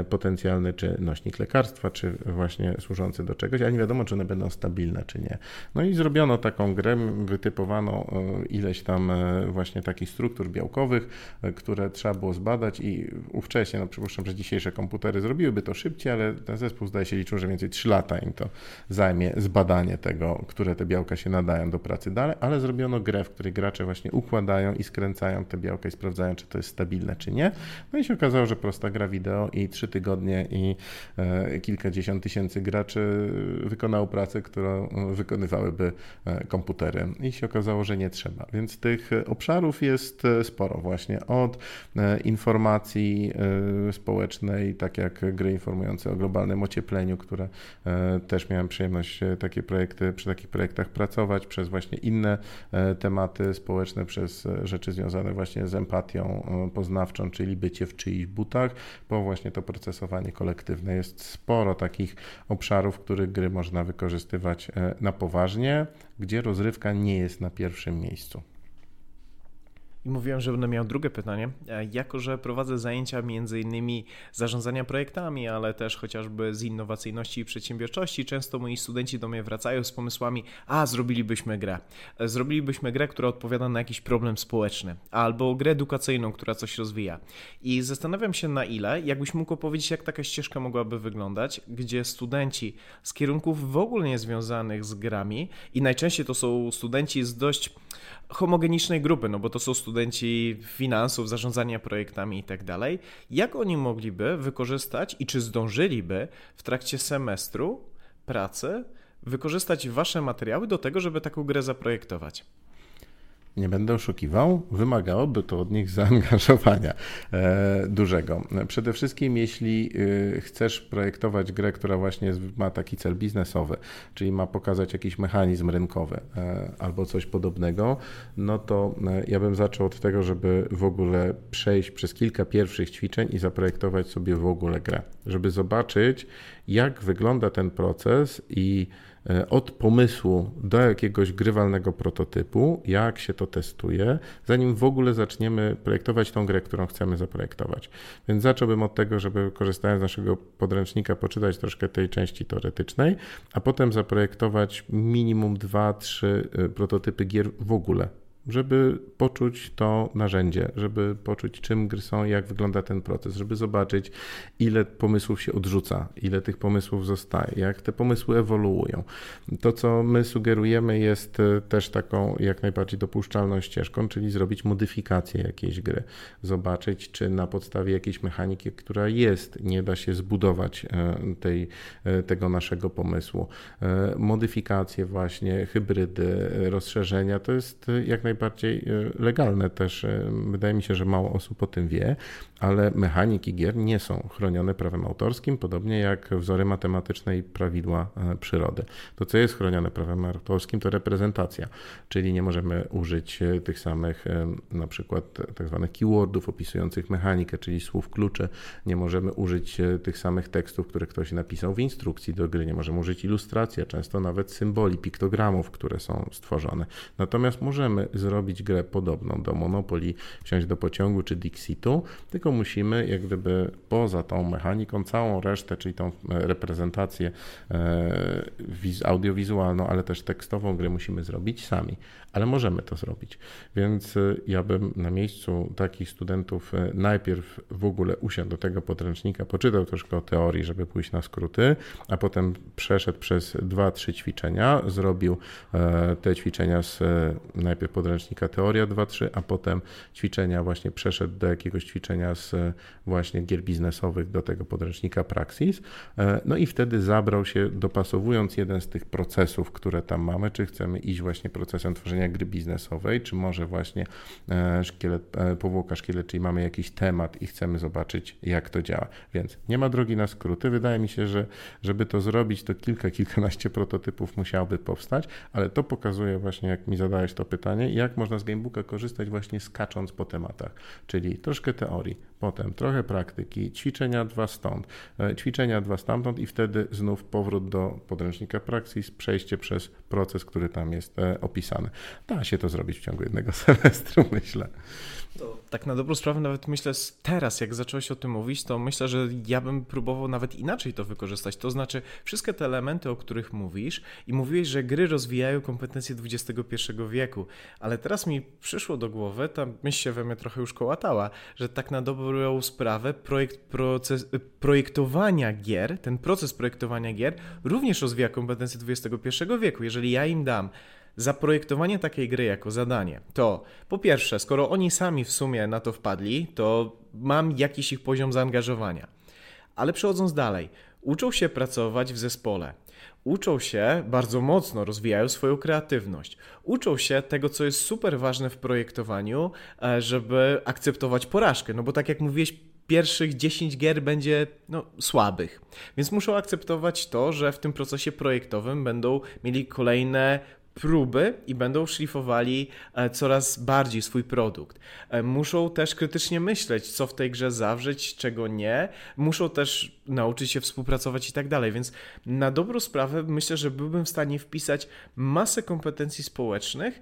potencjalny czy nośnik lekarstwa, czy właśnie służący do czegoś, ale nie wiadomo, czy one będą stabilne, czy nie. No i zrobiono taką grę, wytypowano e, ileś tam e, właśnie takich struktur białkowych, e, które trzeba było zbadać i ówcześnie, no przypuszczam, że dzisiejsze komputery zrobiłyby to szybciej, ale ten zespół zdaje się liczył, że więcej 3 lata im to zajmie zbadanie tego, które te białka się nadają do pracy dalej, ale zrobiono grę, w której gracze właśnie układają i skręcają te białka i sprawdzają, czy to jest stabilne, czy nie. No i się okazało, że prosta gra wideo i trzy tygodnie i e, kilkadziesiąt tysięcy graczy wykonało pracę, którą wykonywałyby e, komputery. I się okazało, że nie trzeba. Więc tych obszarów jest e, sporo właśnie. Od informacji społecznej, tak jak gry informujące o globalnym ociepleniu, które też miałem przyjemność takie projekty, przy takich projektach pracować, przez właśnie inne tematy społeczne, przez rzeczy związane właśnie z empatią poznawczą, czyli bycie w czyichś butach, po właśnie to procesowanie kolektywne. Jest sporo takich obszarów, w których gry można wykorzystywać e, na poważnie, gdzie rozrywka nie jest na pierwszym miejscu. Mówiłem, że będę miał drugie pytanie. E, jako, że prowadzę zajęcia między innymi zarządzania projektami, ale też chociażby z innowacyjności i przedsiębiorczości, często moi studenci do mnie wracają z pomysłami, a zrobilibyśmy grę. E, zrobilibyśmy grę, która odpowiada na jakiś problem społeczny, albo grę edukacyjną, która coś rozwija. I zastanawiam się na ile, jakbyś mógł opowiedzieć, jak taka ścieżka mogłaby wyglądać, gdzie studenci z kierunków w ogóle niezwiązanych z grami i najczęściej to są studenci z dość homogenicznej grupy, no bo to są studenci finansów, zarządzania projektami i tak. Jak oni mogliby wykorzystać i czy zdążyliby w trakcie semestru pracy wykorzystać wasze materiały do tego, żeby taką grę zaprojektować? Nie będę oszukiwał, wymagałoby to od nich zaangażowania e, dużego. Przede wszystkim, jeśli y, chcesz projektować grę, która właśnie ma taki cel biznesowy, czyli ma pokazać jakiś mechanizm rynkowy e, albo coś podobnego, no to e, ja bym zaczął od tego, żeby w ogóle przejść przez kilka pierwszych ćwiczeń i zaprojektować sobie w ogóle grę, żeby zobaczyć, jak wygląda ten proces i E, od pomysłu do jakiegoś grywalnego prototypu, jak się to testuje, zanim w ogóle zaczniemy projektować tą grę, którą chcemy zaprojektować. Więc zacząłbym od tego, żeby korzystając z naszego podręcznika poczytać troszkę tej części teoretycznej, a potem zaprojektować minimum dwa, trzy e, prototypy gier w ogóle żeby poczuć to narzędzie, żeby poczuć, czym gry są, jak wygląda ten proces, żeby zobaczyć, ile pomysłów się odrzuca, ile tych pomysłów zostaje, jak te pomysły ewoluują. To, co my sugerujemy, jest e, też taką jak najbardziej dopuszczalną ścieżką, czyli zrobić modyfikację jakiejś gry, zobaczyć, czy na podstawie jakiejś mechaniki, która jest, nie da się zbudować e, tej, e, tego naszego pomysłu. Modyfikacje, właśnie hybrydy, rozszerzenia, to jest jak najbardziej najbardziej e, legalne też. E, wydaje mi się, że mało osób o tym wie, ale mechaniki gier nie są chronione prawem autorskim, podobnie jak wzory matematyczne i prawidła e, przyrody. To, co jest chronione prawem autorskim, to reprezentacja, czyli nie możemy użyć tych samych na przykład tak zwanych keywordów opisujących mechanikę, czyli słów kluczy, nie możemy użyć tych samych tekstów, które ktoś napisał w instrukcji do gry, nie możemy użyć ilustracji, a często nawet symboli, piktogramów, które są stworzone. Natomiast możemy zrobić grę podobną do Monopoly, wsiąść do pociągu czy Dixitu, tylko musimy jak gdyby poza tą mechaniką całą resztę, czyli tą reprezentację audiowizualną, ale też tekstową grę musimy zrobić sami ale możemy to zrobić. Więc y, ja bym na miejscu takich studentów y, najpierw w ogóle usiadł do tego podręcznika, poczytał troszkę o teorii, żeby pójść na skróty, a potem przeszedł przez dwa, trzy ćwiczenia, zrobił e, te ćwiczenia z e, najpierw podręcznika teoria 2-3, a potem ćwiczenia właśnie przeszedł do jakiegoś ćwiczenia z e, właśnie gier biznesowych do tego podręcznika Praxis. No i wtedy zabrał się, dopasowując jeden z tych procesów, które tam mamy, czy chcemy iść właśnie procesem tworzenia tworzenia gry biznesowej, czy może właśnie e, szkielet, e, powłoka szkielet, czyli mamy jakiś temat i chcemy zobaczyć, jak to działa. Więc nie ma drogi na skróty. Wydaje mi się, że żeby to zrobić, to kilka, kilkanaście prototypów musiałoby powstać, ale to pokazuje właśnie, jak mi zadałeś to pytanie, jak można z Gamebooka korzystać właśnie skacząc po tematach, czyli troszkę teorii, potem trochę praktyki, ćwiczenia dwa stąd, e, ćwiczenia dwa stamtąd i wtedy znów powrót do podręcznika Praxis, przejście przez proces, który tam jest opisany. Da się to zrobić w ciągu jednego semestru, myślę. To tak na dobrą sprawę nawet myślę teraz, jak zacząłeś o tym mówić, to myślę, że ja bym próbował nawet inaczej to wykorzystać. To znaczy wszystkie te elementy, o których mówisz i mówiłeś, że gry rozwijają kompetencje XXI wieku, ale teraz mi przyszło do głowy, ta myśl się we mnie trochę już kołatała, że tak na dobrą sprawę projekt, proces, projektowania gier, ten proces projektowania gier również rozwija kompetencje XXI wieku. Jeżeli ja im dam zaprojektowanie takiej gry jako zadanie, to po pierwsze, skoro oni sami w sumie na to wpadli, to mam jakiś ich poziom zaangażowania. Ale przechodząc dalej, uczą się pracować w zespole. Uczą się bardzo mocno, rozwijają swoją kreatywność. Uczą się tego, co jest super ważne w projektowaniu, e, żeby akceptować porażkę. No bo tak jak mówiłeś, pierwszych 10 gier będzie no, słabych. Więc muszą akceptować to, że w tym procesie projektowym będą mieli kolejne próby i będą szlifowali e, coraz bardziej swój produkt. E, muszą też krytycznie myśleć, co w tej grze zawrzeć, czego nie. Muszą też nauczyć się współpracować i tak dalej. Więc na dobrą sprawę myślę, że byłbym w stanie wpisać masę kompetencji społecznych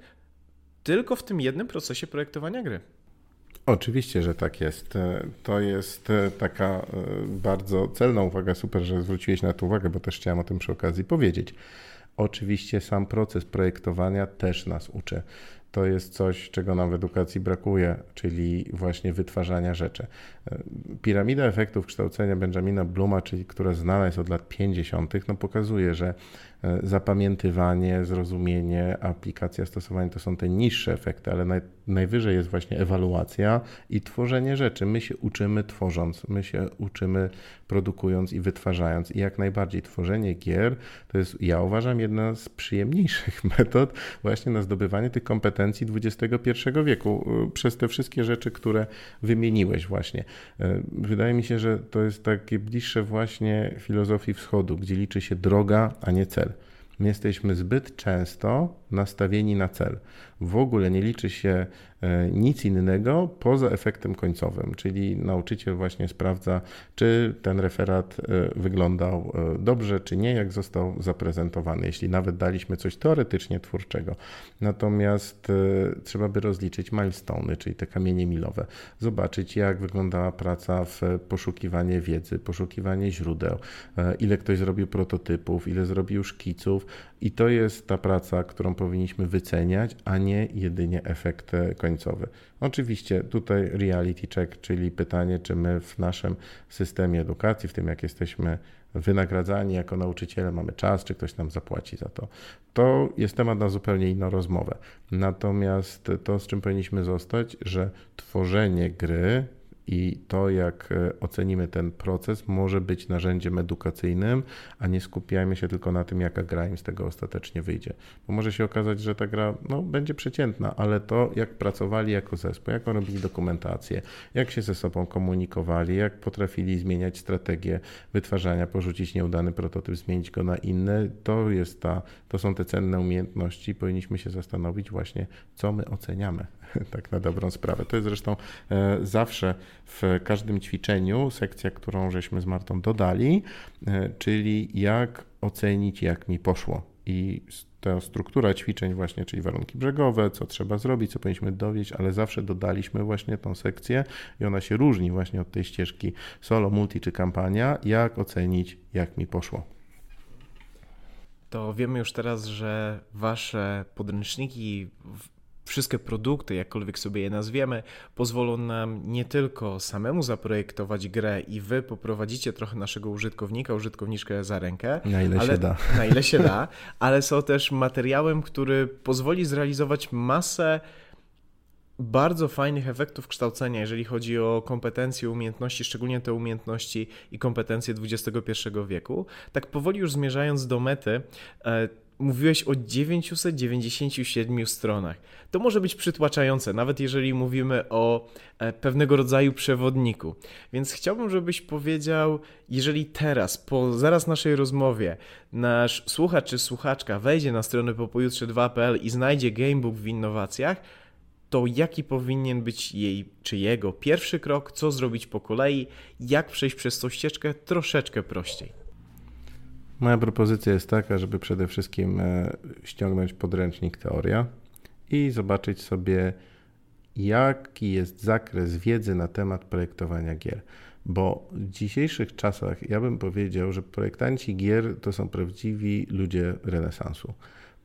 tylko w tym jednym procesie projektowania gry. Oczywiście, że tak jest. E, to jest taka bardzo celna uwaga. Super, że zwróciłeś na to uwagę, bo też chciałem o tym przy okazji powiedzieć. Oczywiście sam proces projektowania też nas uczy. To jest coś, czego nam w edukacji brakuje, czyli właśnie wytwarzania rzeczy. Piramida efektów kształcenia Benjamina Bluma, czyli która znana jest od lat 50., no pokazuje, że e, zapamiętywanie, zrozumienie, aplikacja, stosowanie to są te niższe efekty, ale najwyżej jest właśnie ewaluacja i tworzenie rzeczy. My się uczymy tworząc, my się uczymy produkując i wytwarzając. I jak najbardziej tworzenie gier to jest, ja uważam, jedna z przyjemniejszych metod właśnie na zdobywanie tych kompetencji XXI wieku e, przez te wszystkie rzeczy, które wymieniłeś właśnie. E, wydaje mi się, że to jest takie bliższe właśnie filozofii wschodu, gdzie liczy się droga, a nie cel. My jesteśmy zbyt często nastawieni na cel. W ogóle nie liczy się e, nic innego poza efektem końcowym, czyli nauczyciel właśnie sprawdza, czy ten referat e, wyglądał e, dobrze, czy nie, jak został zaprezentowany, jeśli nawet daliśmy coś teoretycznie twórczego. Natomiast trzeba by rozliczyć milestone, czyli te kamienie milowe, zobaczyć, jak wyglądała praca w poszukiwanie wiedzy, poszukiwanie źródeł, ile ktoś zrobił prototypów, ile zrobił szkiców, i to jest ta praca, którą powinniśmy wyceniać, a nie jedynie efekt końcowy. Oczywiście tutaj reality check, czyli pytanie, czy my w naszym systemie edukacji, w tym jak jesteśmy wynagradzani jako nauczyciele, mamy czas, czy ktoś nam zapłaci za to. To jest temat na zupełnie inną rozmowę. Natomiast to, z czym powinniśmy zostać, że tworzenie gry i to, jak e, ocenimy ten proces, może być narzędziem edukacyjnym, a nie skupiajmy się tylko na tym, jaka gra im z tego ostatecznie wyjdzie. Bo może się okazać, że ta gra no, będzie przeciętna, ale to, jak pracowali jako zespół, jak robili dokumentację, jak się ze sobą komunikowali, jak potrafili zmieniać strategię wytwarzania, porzucić nieudany prototyp, zmienić go na inny, to, jest ta, to są te cenne umiejętności. Powinniśmy się zastanowić właśnie, co my oceniamy tak na dobrą sprawę. To jest zresztą e, zawsze w każdym ćwiczeniu sekcja, którą żeśmy z Martą dodali, e, czyli jak ocenić, jak mi poszło. I ta struktura ćwiczeń właśnie, czyli warunki brzegowe, co trzeba zrobić, co powinniśmy dowieść, ale zawsze dodaliśmy właśnie tą sekcję i ona się różni właśnie od tej ścieżki solo, multi czy kampania, jak ocenić, jak mi poszło. To wiemy już teraz, że wasze podręczniki wszystkie produkty, jakkolwiek sobie je nazwiemy, pozwolą nam nie tylko samemu zaprojektować grę i wy poprowadzicie trochę naszego użytkownika, użytkowniczkę za rękę. Na ile ale, się da. Na ile się da, ale są też materiałem, który pozwoli zrealizować masę bardzo fajnych efektów kształcenia, jeżeli chodzi o kompetencje, umiejętności, szczególnie te umiejętności i kompetencje XXI wieku. Tak powoli już zmierzając do mety, e, mówiłeś o 997 stronach. To może być przytłaczające, nawet jeżeli mówimy o e, pewnego rodzaju przewodniku. Więc chciałbym, żebyś powiedział, jeżeli teraz, po zaraz naszej rozmowie, nasz słuchacz czy słuchaczka wejdzie na stronę popojutrze2.pl i znajdzie gamebook w innowacjach, to jaki powinien być jej czy jego pierwszy krok, co zrobić po kolei, jak przejść przez tą ścieżkę troszeczkę prościej. Moja propozycja jest taka, żeby przede wszystkim e, ściągnąć podręcznik teoria i zobaczyć sobie, jaki jest zakres wiedzy na temat projektowania gier. Bo w dzisiejszych czasach ja bym powiedział, że projektanci gier to są prawdziwi ludzie renesansu.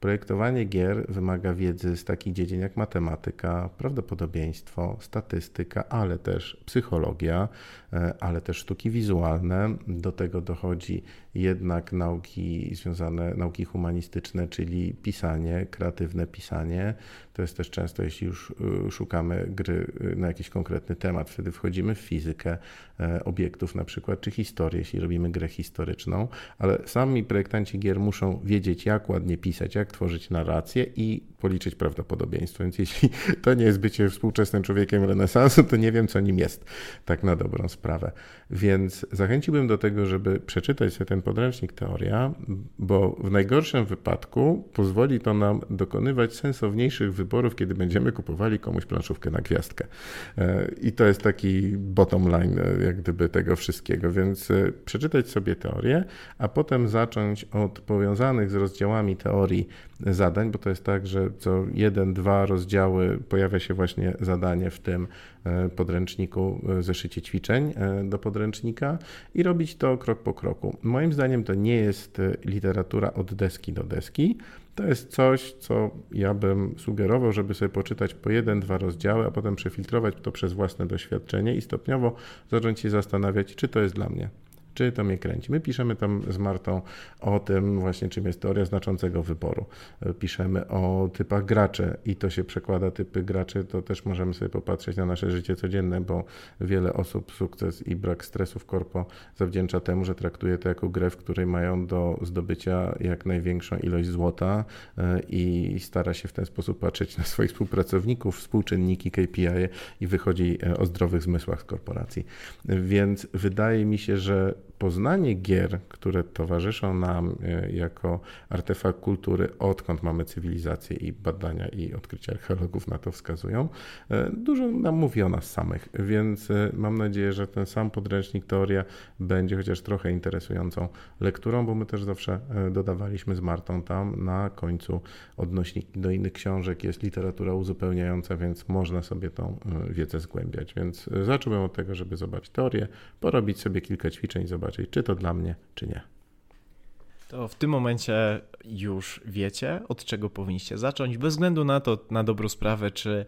Projektowanie gier wymaga wiedzy z takich dziedzin jak matematyka, prawdopodobieństwo, statystyka, ale też psychologia, e, ale też sztuki wizualne. Do tego dochodzi jednak nauki związane, nauki humanistyczne, czyli pisanie, kreatywne pisanie. To jest też często, jeśli już y, szukamy gry y, na jakiś konkretny temat, wtedy wchodzimy w fizykę e, obiektów na przykład, czy historię, jeśli robimy grę historyczną, ale sami projektanci gier muszą wiedzieć, jak ładnie pisać, jak tworzyć narrację i policzyć prawdopodobieństwo. Więc jeśli to nie jest bycie współczesnym człowiekiem renesansu, to nie wiem, co nim jest, tak na dobrą sprawę. Więc zachęciłbym do tego, żeby przeczytać sobie ten podręcznik teoria, bo w najgorszym wypadku pozwoli to nam dokonywać sensowniejszych wyborów, kiedy będziemy kupowali komuś planszówkę na gwiazdkę. E, I to jest taki bottom line, e, jak gdyby tego wszystkiego. Więc e, przeczytać sobie teorię, a potem zacząć od powiązanych z rozdziałami teorii zadań, bo to jest tak, że co jeden, dwa rozdziały pojawia się właśnie zadanie w tym e, podręczniku, e, zeszycie ćwiczeń e, do podręcznika i robić to krok po kroku. Moim zdaniem to nie jest literatura od deski do deski. To jest coś, co ja bym sugerował, żeby sobie poczytać po jeden, dwa rozdziały, a potem przefiltrować to przez własne doświadczenie i stopniowo zacząć się zastanawiać, czy to jest dla mnie czy to mnie kręci. My piszemy tam z Martą o tym właśnie, czym jest teoria znaczącego wyboru. Piszemy o typach graczy i to się przekłada, typy graczy, to też możemy sobie popatrzeć na nasze życie codzienne, bo wiele osób sukces i brak stresu w korpo zawdzięcza temu, że traktuje to jako grę, w której mają do zdobycia jak największą ilość złota e, i stara się w ten sposób patrzeć na swoich współpracowników, współczynniki KPI i wychodzi e, o zdrowych zmysłach z korporacji. Więc wydaje mi się, że poznanie gier, które towarzyszą nam e, jako artefakt kultury, odkąd mamy cywilizację i badania i odkrycia archeologów na to wskazują, e, dużo nam mówi o nas samych, więc e, mam nadzieję, że ten sam podręcznik teoria będzie chociaż trochę interesującą lekturą, bo my też zawsze dodawaliśmy z Martą tam na końcu odnośniki do innych książek, jest literatura uzupełniająca, więc można sobie tą wiedzę zgłębiać. Więc zacząłem od tego, żeby zobaczyć teorię, porobić sobie kilka ćwiczeń, zobaczyć zobaczyć, czy to dla mnie, czy nie. To w tym momencie już wiecie, od czego powinniście zacząć, bez względu na to, na dobrą sprawę, czy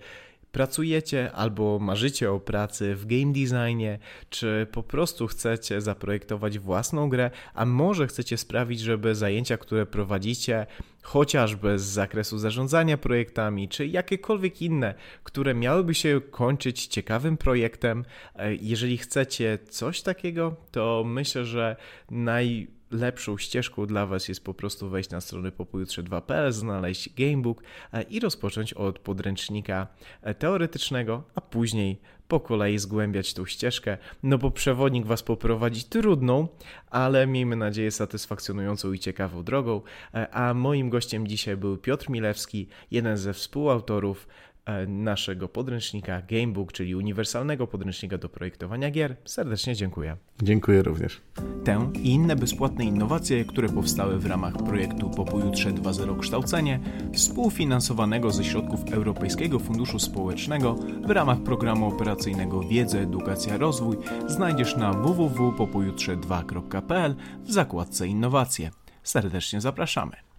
pracujecie albo marzycie o pracy w game designie, czy po prostu chcecie zaprojektować własną grę, a może chcecie sprawić, żeby zajęcia, które prowadzicie, chociażby z zakresu zarządzania projektami, czy jakiekolwiek inne, które miałyby się kończyć ciekawym projektem, e, jeżeli chcecie coś takiego, to myślę, że naj lepszą ścieżką dla Was jest po prostu wejść na stronę popojutrze2.pl, znaleźć gamebook e, i rozpocząć od podręcznika e, teoretycznego, a później po kolei zgłębiać tą ścieżkę, no bo przewodnik Was poprowadzi trudną, ale miejmy nadzieję satysfakcjonującą i ciekawą drogą. E, a moim gościem dzisiaj był Piotr Milewski, jeden ze współautorów naszego podręcznika Gamebook, czyli uniwersalnego podręcznika do projektowania gier. Serdecznie dziękuję. Dziękuję również. Tę i inne bezpłatne innowacje, które powstały w ramach projektu Po pojutrze 2.0 Kształcenie, współfinansowanego ze środków Europejskiego Funduszu Społecznego w ramach programu operacyjnego Wiedza, Edukacja, Rozwój, znajdziesz na www.popojutrze2.pl w zakładce Innowacje. Serdecznie zapraszamy.